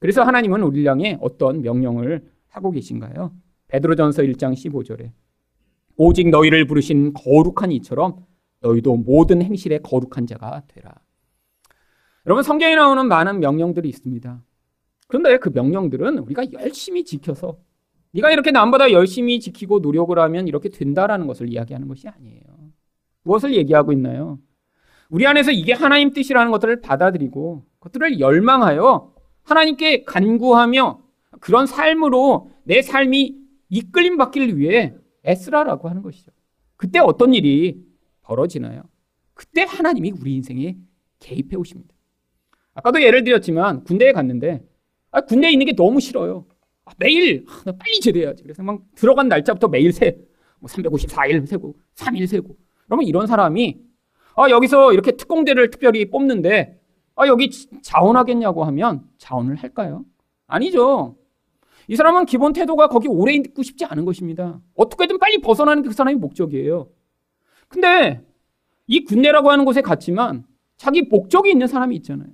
그래서 하나님은 우리를 향해 어떤 명령을 하고 계신가요? 베드로전서 1장 15절에 오직 너희를 부르신 거룩한 이처럼 너희도 모든 행실에 거룩한 자가 되라. 여러분 성경에 나오는 많은 명령들이 있습니다. 그런데 그 명령들은 우리가 열심히 지켜서 네가 이렇게 남보다 열심히 지키고 노력을 하면 이렇게 된다라는 것을 이야기하는 것이 아니에요. 무엇을 얘기하고 있나요? 우리 안에서 이게 하나님 뜻이라는 것들을 받아들이고 그것들을 열망하여 하나님께 간구하며 그런 삶으로 내 삶이 이끌림 받기를 위해 애쓰라라고 하는 것이죠. 그때 어떤 일이 벌어지나요? 그때 하나님이 우리 인생에 개입해 오십니다. 아까도 예를 들었지만 군대에 갔는데 아, 군대에 있는 게 너무 싫어요. 아, 매일 아, 나 빨리 제대해야지. 그래서 막 들어간 날짜부터 매일 세. 뭐 354일 세고 3일 세고. 그러면 이런 사람이 아, 여기서 이렇게 특공대를 특별히 뽑는데 아, 여기 자원하겠냐고 하면 자원을 할까요? 아니죠. 이 사람은 기본 태도가 거기 오래 있고 싶지 않은 것입니다. 어떻게든 빨리 벗어나는 게 그 사람의 목적이에요. 근데 이 군대라고 하는 곳에 갔지만 자기 목적이 있는 사람이 있잖아요.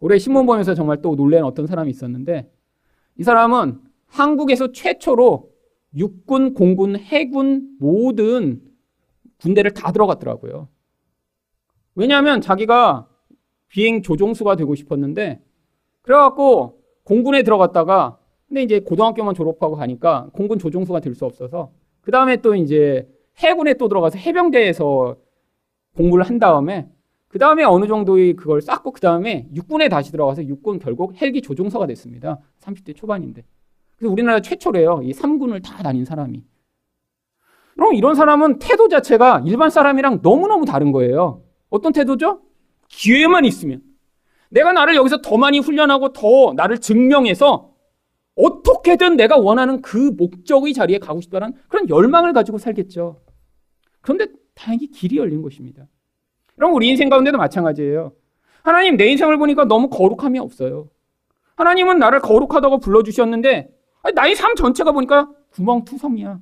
올해 신문 보면서 정말 또 놀란 어떤 사람이 있었는데 이 사람은 한국에서 최초로 육군, 공군, 해군 모든 군대를 다 들어갔더라고요. 왜냐하면 자기가 비행 조종수가 되고 싶었는데 그래갖고 공군에 들어갔다가 근데 이제 고등학교만 졸업하고 가니까 공군 조종수가 될 수 없어서 그 다음에 또 이제 해군에 또 들어가서 해병대에서 공부를 한 다음에 그 다음에 어느 정도의 그걸 쌓고 그 다음에 육군에 다시 들어가서 육군 결국 헬기 조종사가 됐습니다. 30대 초반인데. 그래서 우리나라 최초래요. 이 3군을 다 다닌 사람이. 그럼 이런 사람은 태도 자체가 일반 사람이랑 너무너무 다른 거예요. 어떤 태도죠? 기회만 있으면. 내가 나를 여기서 더 많이 훈련하고 더 나를 증명해서 어떻게든 내가 원하는 그 목적의 자리에 가고 싶다는 그런 열망을 가지고 살겠죠. 그런데 다행히 길이 열린 것입니다. 그럼 우리 인생 가운데도 마찬가지예요. 하나님 내 인생을 보니까 너무 거룩함이 없어요. 하나님은 나를 거룩하다고 불러주셨는데 나의 삶 전체가 보니까 구멍투성이야.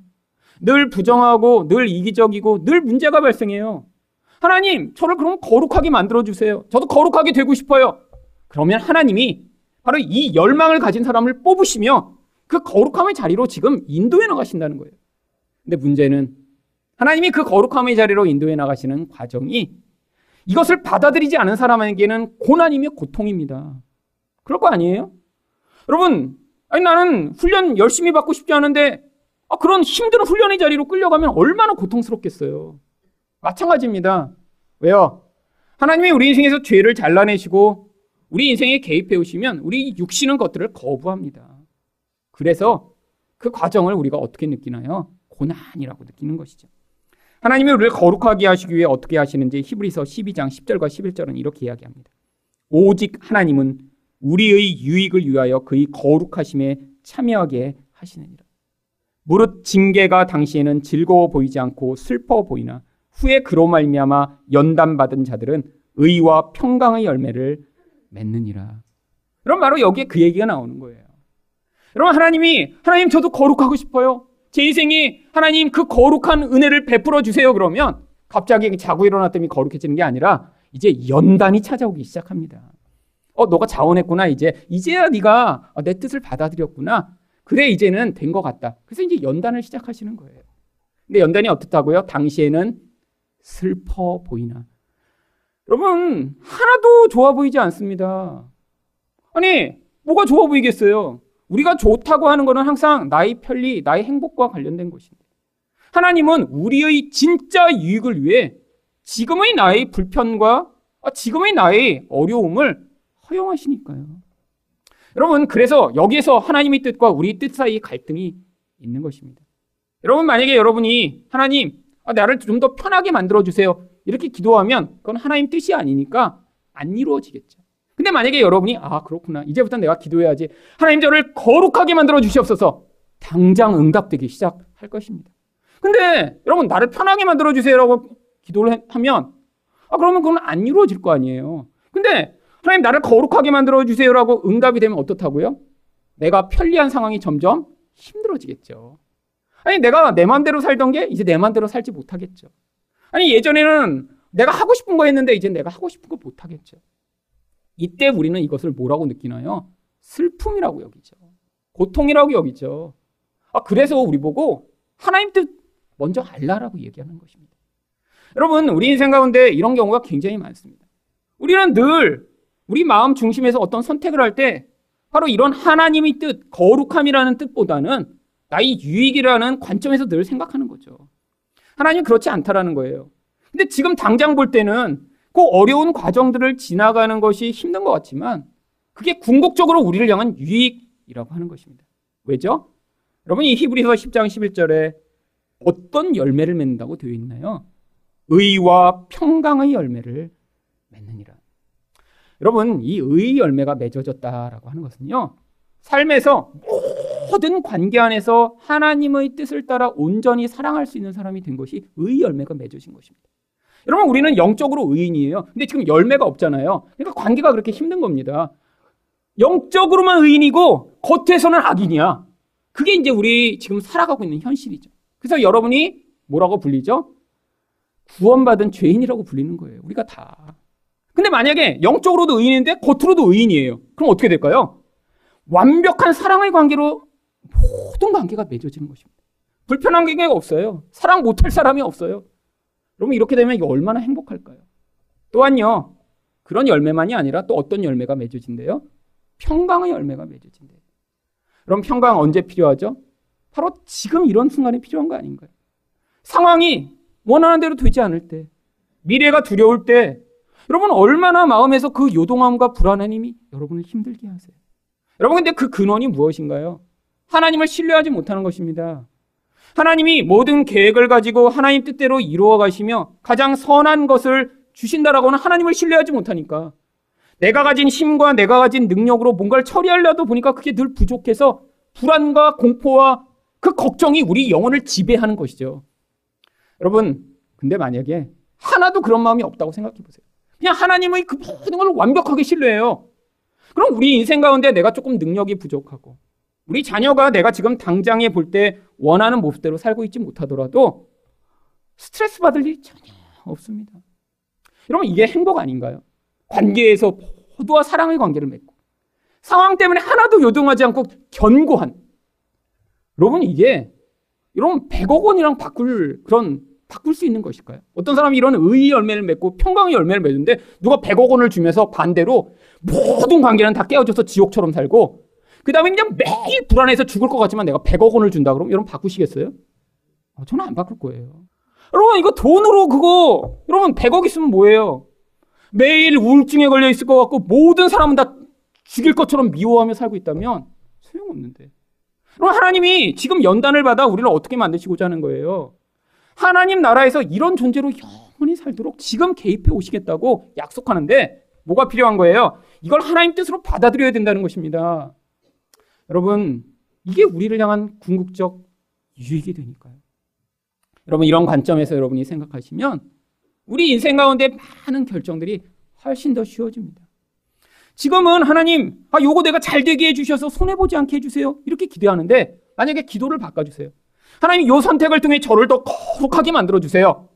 늘 부정하고 늘 이기적이고 늘 문제가 발생해요. 하나님 저를 그럼 거룩하게 만들어주세요. 저도 거룩하게 되고 싶어요. 그러면 하나님이 바로 이 열망을 가진 사람을 뽑으시며 그 거룩함의 자리로 지금 인도해 나가신다는 거예요. 근데 문제는 하나님이 그 거룩함의 자리로 인도해 나가시는 과정이 이것을 받아들이지 않은 사람에게는 고난이며 고통입니다. 그럴 거 아니에요? 여러분, 아니 나는 훈련 열심히 받고 싶지 않은데 아, 그런 힘든 훈련의 자리로 끌려가면 얼마나 고통스럽겠어요. 마찬가지입니다. 왜요? 하나님이 우리 인생에서 죄를 잘라내시고 우리 인생에 개입해 오시면 우리 육신은 것들을 거부합니다. 그래서 그 과정을 우리가 어떻게 느끼나요? 고난이라고 느끼는 것이죠. 하나님이 우리를 거룩하게 하시기 위해 어떻게 하시는지 히브리서 12장 10절과 11절은 이렇게 이야기합니다. 오직 하나님은 우리의 유익을 위하여 그의 거룩하심에 참여하게 하시느니라. 무릇 징계가 당시에는 즐거워 보이지 않고 슬퍼 보이나 후에 그로 말미암아 연단받은 자들은 의와 평강의 열매를 맺느니라. 그럼 바로 여기에 그 얘기가 나오는 거예요. 여러분 하나님이 하나님 저도 거룩하고 싶어요. 제 인생이 하나님 그 거룩한 은혜를 베풀어 주세요. 그러면 갑자기 자고 일어났더니 거룩해지는 게 아니라 이제 연단이 찾아오기 시작합니다. 어, 너가 자원했구나. 이제 이제야 네가 내 뜻을 받아들였구나. 그래 이제는 된 것 같다. 그래서 이제 연단을 시작하시는 거예요. 근데 연단이 어떻다고요? 당시에는 슬퍼 보이나. 여러분 하나도 좋아 보이지 않습니다. 아니 뭐가 좋아 보이겠어요? 우리가 좋다고 하는 것은 항상 나의 편리, 나의 행복과 관련된 것입니다. 하나님은 우리의 진짜 유익을 위해 지금의 나의 불편과 지금의 나의 어려움을 허용하시니까요. 여러분, 그래서 여기에서 하나님의 뜻과 우리 뜻 사이의 갈등이 있는 것입니다. 여러분, 만약에 여러분이 하나님, 아, 나를 좀 더 편하게 만들어 주세요. 이렇게 기도하면 그건 하나님 뜻이 아니니까 안 이루어지겠죠. 근데 만약에 여러분이 아 그렇구나 이제부터 내가 기도해야지 하나님 저를 거룩하게 만들어 주시옵소서 당장 응답되기 시작할 것입니다. 근데 여러분 나를 편하게 만들어 주세요라고 기도를 하면 아 그러면 그건 안 이루어질 거 아니에요. 근데 하나님 나를 거룩하게 만들어 주세요라고 응답이 되면 어떻다고요? 내가 편리한 상황이 점점 힘들어지겠죠. 아니 내가 내 마음대로 살던 게 이제 내 마음대로 살지 못하겠죠. 아니 예전에는 내가 하고 싶은 거 했는데 이제 내가 하고 싶은 거 못하겠죠. 이때 우리는 이것을 뭐라고 느끼나요? 슬픔이라고 여기죠. 고통이라고 여기죠. 아, 그래서 우리 보고 하나님 뜻 먼저 알라라고 얘기하는 것입니다. 여러분, 우리 인생 가운데 이런 경우가 굉장히 많습니다. 우리는 늘 우리 마음 중심에서 어떤 선택을 할 때 바로 이런 하나님의 뜻, 거룩함이라는 뜻보다는 나의 유익이라는 관점에서 늘 생각하는 거죠. 하나님 그렇지 않다라는 거예요. 근데 지금 당장 볼 때는 그 어려운 과정들을 지나가는 것이 힘든 것 같지만 그게 궁극적으로 우리를 향한 유익이라고 하는 것입니다. 왜죠? 여러분 이 히브리서 10장 11절에 어떤 열매를 맺는다고 되어 있나요? 의와 평강의 열매를 맺느니라. 여러분, 이 의 열매가 맺어졌다라고 하는 것은요. 삶에서 모든 관계 안에서 하나님의 뜻을 따라 온전히 사랑할 수 있는 사람이 된 것이 의 열매가 맺어진 것입니다. 여러분, 우리는 영적으로 의인이에요. 근데 지금 열매가 없잖아요. 그러니까 관계가 그렇게 힘든 겁니다. 영적으로만 의인이고 겉에서는 악인이야. 그게 이제 우리 지금 살아가고 있는 현실이죠. 그래서 여러분이 뭐라고 불리죠? 구원받은 죄인이라고 불리는 거예요. 우리가 다. 근데 만약에 영적으로도 의인인데 겉으로도 의인이에요. 그럼 어떻게 될까요? 완벽한 사랑의 관계로 모든 관계가 맺어지는 것입니다. 불편한 관계가 없어요. 사랑 못할 사람이 없어요. 여러분 이렇게 되면 얼마나 행복할까요? 또한요. 그런 열매만이 아니라 또 어떤 열매가 맺어진대요? 평강의 열매가 맺어진대요. 그럼 평강 언제 필요하죠? 바로 지금 이런 순간에 필요한 거 아닌가요? 상황이 원하는 대로 되지 않을 때, 미래가 두려울 때, 여러분 얼마나 마음에서 그 요동함과 불안함이 여러분을 힘들게 하세요. 여러분 근데 그 근원이 무엇인가요? 하나님을 신뢰하지 못하는 것입니다. 하나님이 모든 계획을 가지고 하나님 뜻대로 이루어 가시며 가장 선한 것을 주신다라고는 하나님을 신뢰하지 못하니까 내가 가진 힘과 내가 가진 능력으로 뭔가를 처리하려도 보니까 그게 늘 부족해서 불안과 공포와 그 걱정이 우리 영혼을 지배하는 것이죠. 여러분, 근데 만약에 하나도 그런 마음이 없다고 생각해 보세요. 그냥 하나님의 그 모든 걸 완벽하게 신뢰해요. 그럼 우리 인생 가운데 내가 조금 능력이 부족하고 우리 자녀가 내가 지금 당장에 볼 때 원하는 모습대로 살고 있지 못하더라도 스트레스 받을 일이 전혀 없습니다. 여러분 이게 행복 아닌가요? 관계에서 모두와 사랑의 관계를 맺고 상황 때문에 하나도 요동하지 않고 견고한 여러분 이게 여러분 100억 원이랑 바꿀 그런 바꿀 수 있는 것일까요? 어떤 사람이 이런 의의 열매를 맺고 평강의 열매를 맺는데 누가 100억 원을 주면서 반대로 모든 관계는 다 깨어져서 지옥처럼 살고 그 다음에 그냥 매일 불안해서 죽을 것 같지만 내가 100억 원을 준다 그러면 여러분 바꾸시겠어요? 어, 저는 안 바꿀 거예요. 여러분 이거 돈으로 그거 여러분 100억 있으면 뭐예요? 매일 우울증에 걸려 있을 것 같고 모든 사람은 다 죽일 것처럼 미워하며 살고 있다면 소용없는데. 그럼 하나님이 지금 연단을 받아 우리를 어떻게 만드시고자 하는 거예요? 하나님 나라에서 이런 존재로 영원히 살도록 지금 개입해 오시겠다고 약속하는데 뭐가 필요한 거예요? 이걸 하나님 뜻으로 받아들여야 된다는 것입니다. 여러분, 이게 우리를 향한 궁극적 유익이 되니까요. 여러분, 이런 관점에서 여러분이 생각하시면 우리 인생 가운데 많은 결정들이 훨씬 더 쉬워집니다. 지금은 하나님, 아, 요거 내가 잘 되게 해주셔서 손해보지 않게 해주세요. 이렇게 기대하는데, 만약에 기도를 바꿔주세요. 하나님, 요 선택을 통해 저를 더 거룩하게 만들어주세요.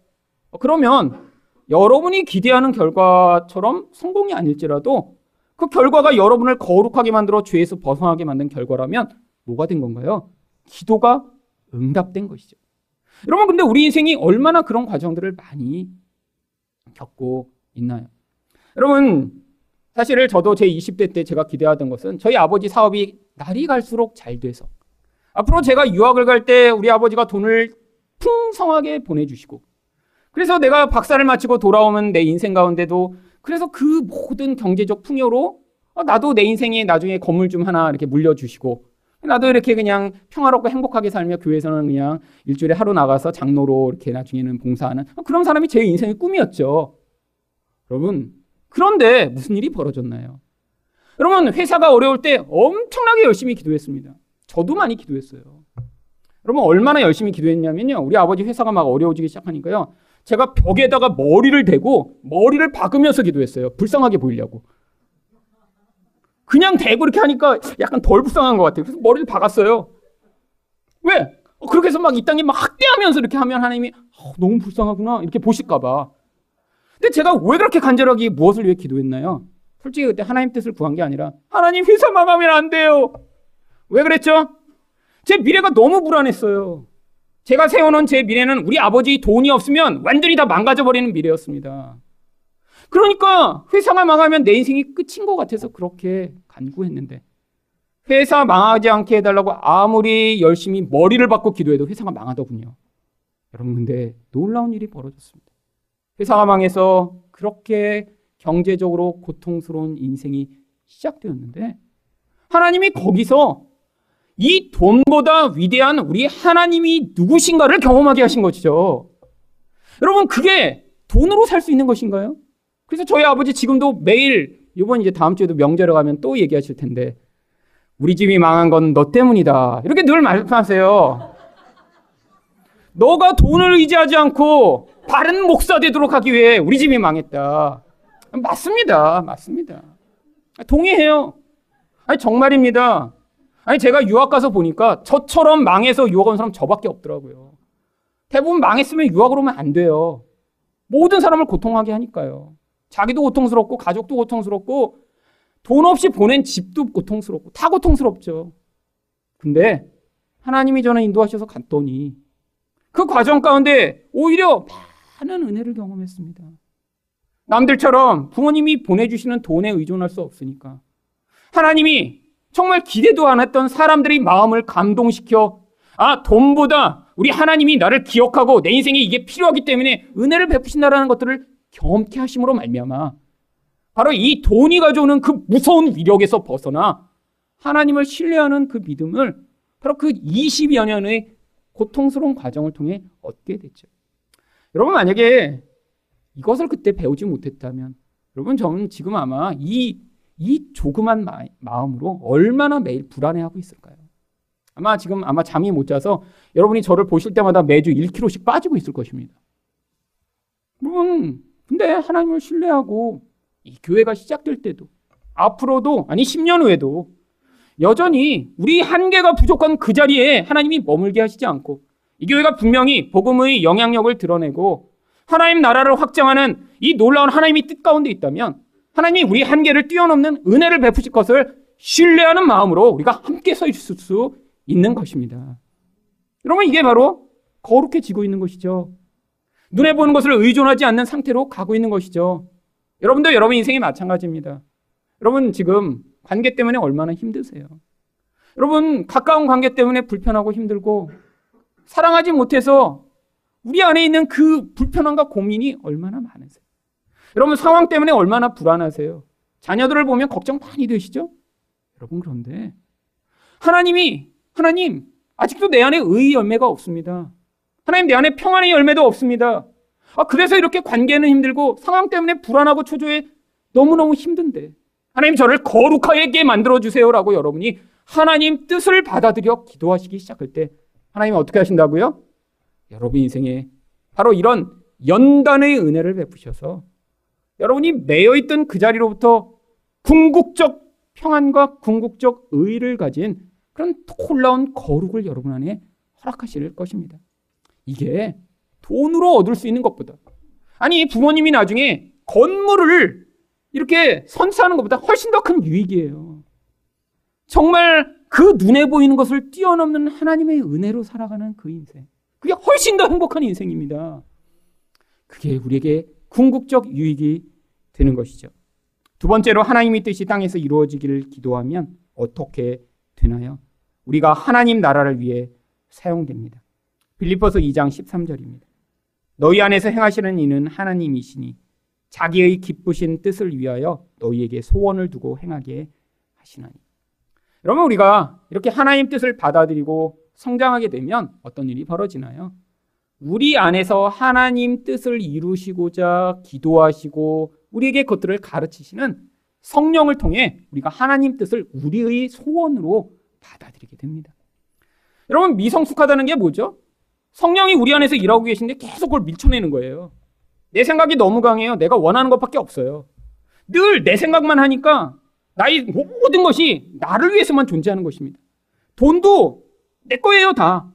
어, 그러면 여러분이 기대하는 결과처럼 성공이 아닐지라도 그 결과가 여러분을 거룩하게 만들어 죄에서 벗어나게 만든 결과라면 뭐가 된 건가요? 기도가 응답된 것이죠. 여러분, 근데 우리 인생이 얼마나 그런 과정들을 많이 겪고 있나요? 여러분, 사실 저도 제 20대 때 제가 기대하던 것은 저희 아버지 사업이 날이 갈수록 잘 돼서 앞으로 제가 유학을 갈 때 우리 아버지가 돈을 풍성하게 보내주시고 그래서 내가 박사를 마치고 돌아오면 내 인생 가운데도 그래서 그 모든 경제적 풍요로 어, 나도 내 인생에 나중에 건물 좀 하나 이렇게 물려주시고 나도 이렇게 그냥 평화롭고 행복하게 살며 교회에서는 그냥 일주일에 하루 나가서 장로로 이렇게 나중에는 봉사하는 어, 그런 사람이 제 인생의 꿈이었죠. 여러분, 그런데 무슨 일이 벌어졌나요? 여러분, 회사가 어려울 때 엄청나게 열심히 기도했습니다. 저도 많이 기도했어요. 여러분, 얼마나 열심히 기도했냐면요. 우리 아버지 회사가 막 어려워지기 시작하니까요. 제가 벽에다가 머리를 대고 머리를 박으면서 기도했어요. 불쌍하게 보이려고. 그냥 대고 이렇게 하니까 약간 덜 불쌍한 것 같아요. 그래서 머리를 박았어요. 왜? 어, 그렇게 해서 막 이 땅에 막 학대하면서 이렇게 하면 하나님이 어, 너무 불쌍하구나 이렇게 보실까봐. 근데 제가 왜 그렇게 간절하게 무엇을 위해 기도했나요? 솔직히 그때 하나님 뜻을 구한 게 아니라 하나님 회사 망하면 안 돼요. 왜 그랬죠? 제 미래가 너무 불안했어요. 제가 세워놓은 제 미래는 우리 아버지 돈이 없으면 완전히 다 망가져버리는 미래였습니다. 그러니까 회사가 망하면 내 인생이 끝인 것 같아서 그렇게 간구했는데 회사 망하지 않게 해달라고 아무리 열심히 머리를 박고 기도해도 회사가 망하더군요. 여러분 근데 놀라운 일이 벌어졌습니다. 회사가 망해서 그렇게 경제적으로 고통스러운 인생이 시작되었는데 하나님이 거기서 이 돈보다 위대한 우리 하나님이 누구신가를 경험하게 하신 것이죠. 여러분, 그게 돈으로 살 수 있는 것인가요? 그래서 저희 아버지 지금도 매일, 이번 이제 다음 주에도 명절에 가면 또 얘기하실 텐데, 우리 집이 망한 건 너 때문이다. 이렇게 늘 말씀하세요. 너가 돈을 의지하지 않고 바른 목사 되도록 하기 위해 우리 집이 망했다. 맞습니다. 맞습니다. 동의해요. 아니, 정말입니다. 아니, 제가 유학 가서 보니까 저처럼 망해서 유학 온 사람 저밖에 없더라고요. 대부분 망했으면 유학을 오면 안 돼요. 모든 사람을 고통하게 하니까요. 자기도 고통스럽고, 가족도 고통스럽고, 돈 없이 보낸 집도 고통스럽고, 다 고통스럽죠. 근데 하나님이 저는 인도하셔서 갔더니 그 과정 가운데 오히려 많은 은혜를 경험했습니다. 남들처럼 부모님이 보내주시는 돈에 의존할 수 없으니까. 하나님이 정말 기대도 안 했던 사람들의 마음을 감동시켜, 아, 돈보다 우리 하나님이 나를 기억하고 내 인생에 이게 필요하기 때문에 은혜를 베푸신다라는 것들을 경험케 하심으로 말미암아 바로 이 돈이 가져오는 그 무서운 위력에서 벗어나 하나님을 신뢰하는 그 믿음을 바로 그 20여 년의 고통스러운 과정을 통해 얻게 됐죠. 여러분 만약에 이것을 그때 배우지 못했다면 여러분 저는 지금 아마 이, 이 조그만 마, 마음으로 얼마나 매일 불안해하고 있을까요? 아마 지금 아마 잠이 못 자서 여러분이 저를 보실 때마다 매주 1kg씩 빠지고 있을 것입니다. 여러분, 근데 하나님을 신뢰하고 이 교회가 시작될 때도 앞으로도 아니 10년 후에도 여전히 우리 한계가 부족한 그 자리에 하나님이 머물게 하시지 않고 이 교회가 분명히 복음의 영향력을 드러내고 하나님 나라를 확장하는 이 놀라운 하나님이 뜻 가운데 있다면 하나님이 우리 한계를 뛰어넘는 은혜를 베푸실 것을 신뢰하는 마음으로 우리가 함께 서 있을 수 있는 것입니다. 여러분 이게 바로 거룩해지고 있는 것이죠. 눈에 보는 것을 의존하지 않는 상태로 가고 있는 것이죠. 여러분도 여러분 인생이 마찬가지입니다. 여러분 지금 관계 때문에 얼마나 힘드세요? 여러분 가까운 관계 때문에 불편하고 힘들고 사랑하지 못해서 우리 안에 있는 그 불편함과 고민이 얼마나 많으세요? 여러분 상황 때문에 얼마나 불안하세요? 자녀들을 보면 걱정 많이 되시죠? 여러분 그런데 하나님이 하나님 아직도 내 안에 의의 열매가 없습니다. 하나님 내 안에 평안의 열매도 없습니다. 아 그래서 이렇게 관계는 힘들고 상황 때문에 불안하고 초조해 너무너무 힘든데 하나님 저를 거룩하게 만들어 주세요라고 여러분이 하나님 뜻을 받아들여 기도하시기 시작할 때 하나님 어떻게 하신다고요? 여러분 인생에 바로 이런 연단의 은혜를 베푸셔서 여러분이 매여 있던 그 자리로부터 궁극적 평안과 궁극적 의를 가진 그런 놀라운 거룩을 여러분 안에 허락하실 것입니다. 이게 돈으로 얻을 수 있는 것보다 아니 부모님이 나중에 건물을 이렇게 선사하는 것보다 훨씬 더 큰 유익이에요. 정말 그 눈에 보이는 것을 뛰어넘는 하나님의 은혜로 살아가는 그 인생. 그게 훨씬 더 행복한 인생입니다. 그게 우리에게 궁극적 유익이 되는 것이죠. 두 번째로 하나님의 뜻이 땅에서 이루어지기를 기도하면 어떻게 되나요? 우리가 하나님 나라를 위해 사용됩니다. 빌리포스 2장 13절입니다. 너희 안에서 행하시는 이는 하나님이시니 자기의 기쁘신 뜻을 위하여 너희에게 소원을 두고 행하게 하시나니. 여러분 우리가 이렇게 하나님 뜻을 받아들이고 성장하게 되면 어떤 일이 벌어지나요? 우리 안에서 하나님 뜻을 이루시고자 기도하시고 우리에게 그것들을 가르치시는 성령을 통해 우리가 하나님 뜻을 우리의 소원으로 받아들이게 됩니다. 여러분 미성숙하다는 게 뭐죠? 성령이 우리 안에서 일하고 계신데 계속 그걸 밀쳐내는 거예요. 내 생각이 너무 강해요. 내가 원하는 것밖에 없어요. 늘 내 생각만 하니까 나의 모든 것이 나를 위해서만 존재하는 것입니다. 돈도 내 거예요, 다.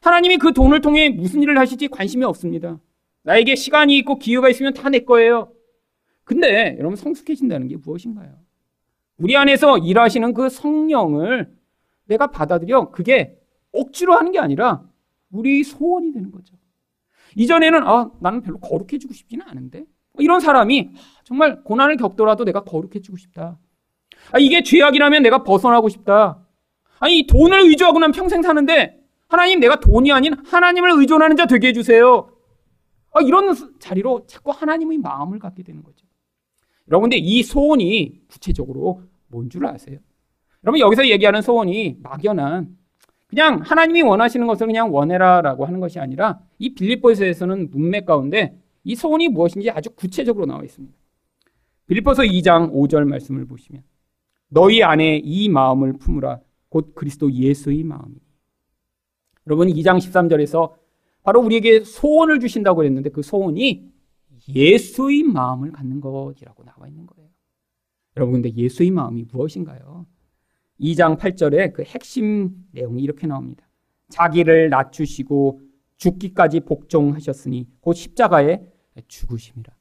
하나님이 그 돈을 통해 무슨 일을 하실지 관심이 없습니다. 나에게 시간이 있고 기회가 있으면 다 내 거예요. 근데 여러분 성숙해진다는 게 무엇인가요? 우리 안에서 일하시는 그 성령을 내가 받아들여 그게 억지로 하는 게 아니라 우리 소원이 되는 거죠. 이전에는 아, 나는 별로 거룩해지고 싶지는 않은데 이런 사람이 정말 고난을 겪더라도 내가 거룩해지고 싶다. 아, 이게 죄악이라면 내가 벗어나고 싶다. 아니 돈을 의존하고 난 평생 사는데 하나님 내가 돈이 아닌 하나님을 의존하는 자 되게 해주세요. 아, 이런 자리로 자꾸 하나님의 마음을 갖게 되는 거죠. 여러분 근데 이 소원이 구체적으로 뭔 줄 아세요? 여러분 여기서 얘기하는 소원이 막연한 그냥 하나님이 원하시는 것을 그냥 원해라라고 하는 것이 아니라 이 빌립보서에서는 문맥 가운데 이 소원이 무엇인지 아주 구체적으로 나와 있습니다. 빌립보서 2장 5절 말씀을 보시면 너희 안에 이 마음을 품으라 곧 그리스도 예수의 마음이니 여러분 2장 13절에서 바로 우리에게 소원을 주신다고 했는데 그 소원이 예수의 마음을 갖는 것이라고 나와 있는 거예요. 여러분 근데 예수의 마음이 무엇인가요? 2장 8절에 그 핵심 내용이 이렇게 나옵니다. 자기를 낮추시고 죽기까지 복종하셨으니 곧 십자가에 죽으심이라.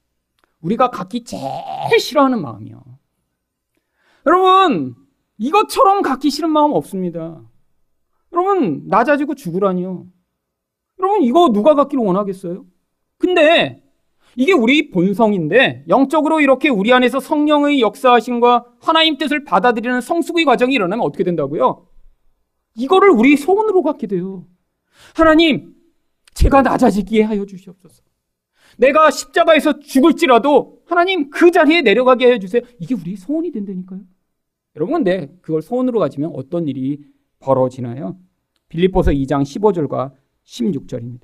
우리가 갖기 제일 싫어하는 마음이요. 여러분, 이것처럼 갖기 싫은 마음 없습니다. 여러분, 낮아지고 죽으라니요. 여러분, 이거 누가 갖기를 원하겠어요? 근데 이게 우리 본성인데 영적으로 이렇게 우리 안에서 성령의 역사하심과 하나님 뜻을 받아들이는 성숙의 과정이 일어나면 어떻게 된다고요? 이거를 우리 소원으로 갖게 돼요. 하나님, 제가 낮아지게 하여 주시옵소서. 내가 십자가에서 죽을지라도 하나님 그 자리에 내려가게 해 주세요. 이게 우리 소원이 된다니까요. 여러분, 근데 그걸 소원으로 가지면 어떤 일이 벌어지나요? 빌립보서 2장 15절과 16절입니다.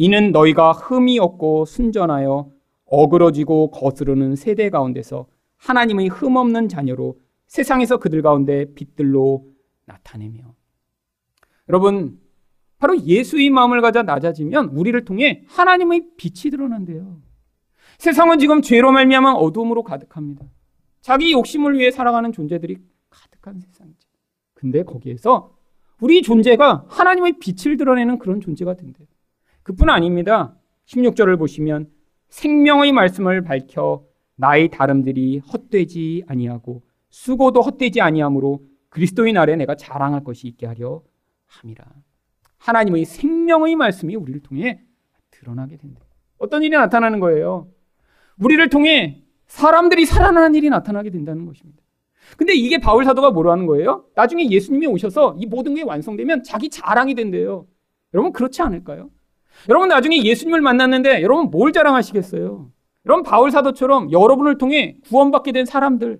이는 너희가 흠이 없고 순전하여 어그러지고 거스르는 세대 가운데서 하나님의 흠 없는 자녀로 세상에서 그들 가운데 빛들로 나타내며. 여러분, 바로 예수의 마음을 가져 낮아지면 우리를 통해 하나님의 빛이 드러난대요. 세상은 지금 죄로 말미암아 어둠으로 가득합니다. 자기 욕심을 위해 살아가는 존재들이 가득한 세상이죠. 근데 거기에서 우리 존재가 하나님의 빛을 드러내는 그런 존재가 된대요. 그뿐 아닙니다. 16절을 보시면 생명의 말씀을 밝혀 나의 다름들이 헛되지 아니하고 수고도 헛되지 아니하므로 그리스도의 날에 내가 자랑할 것이 있게 하려 함이라. 하나님의 생명의 말씀이 우리를 통해 드러나게 된다. 어떤 일이 나타나는 거예요? 우리를 통해 사람들이 살아나는 일이 나타나게 된다는 것입니다. 근데 이게 바울 사도가 뭐로 하는 거예요? 나중에 예수님이 오셔서 이 모든 게 완성되면 자기 자랑이 된대요. 여러분 그렇지 않을까요? 여러분 나중에 예수님을 만났는데 여러분 뭘 자랑하시겠어요? 여러분 바울 사도처럼 여러분을 통해 구원받게 된 사람들,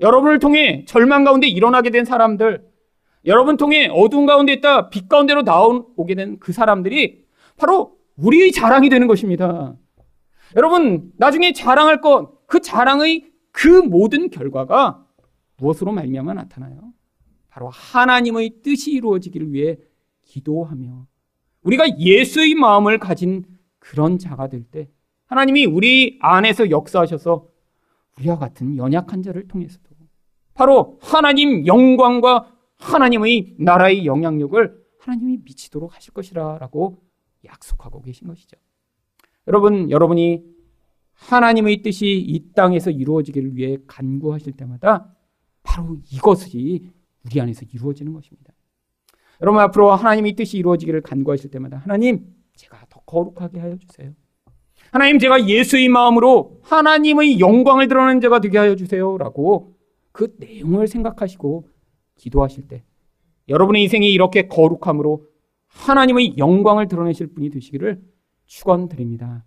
여러분을 통해 절망 가운데 일어나게 된 사람들, 여러분 통해 어두운 가운데 있다 빛 가운데로 나오게 된 그 사람들이 바로 우리의 자랑이 되는 것입니다. 여러분 나중에 자랑할 것 그 자랑의 그 모든 결과가 무엇으로 말미암아 나타나요? 바로 하나님의 뜻이 이루어지기를 위해 기도하며 우리가 예수의 마음을 가진 그런 자가 될 때 하나님이 우리 안에서 역사하셔서 우리와 같은 연약한 자를 통해서도 바로 하나님 영광과 하나님의 나라의 영향력을 하나님이 미치도록 하실 것이라라고 약속하고 계신 것이죠. 여러분, 여러분이 하나님의 뜻이 이 땅에서 이루어지기를 위해 간구하실 때마다 바로 이것이 우리 안에서 이루어지는 것입니다. 여러분 앞으로 하나님의 뜻이 이루어지기를 간구하실 때마다 하나님 제가 더 거룩하게 하여 주세요. 하나님 제가 예수의 마음으로 하나님의 영광을 드러내는 자가 되게 하여 주세요라고 그 내용을 생각하시고 기도하실 때 여러분의 인생이 이렇게 거룩함으로 하나님의 영광을 드러내실 분이 되시기를 축원드립니다.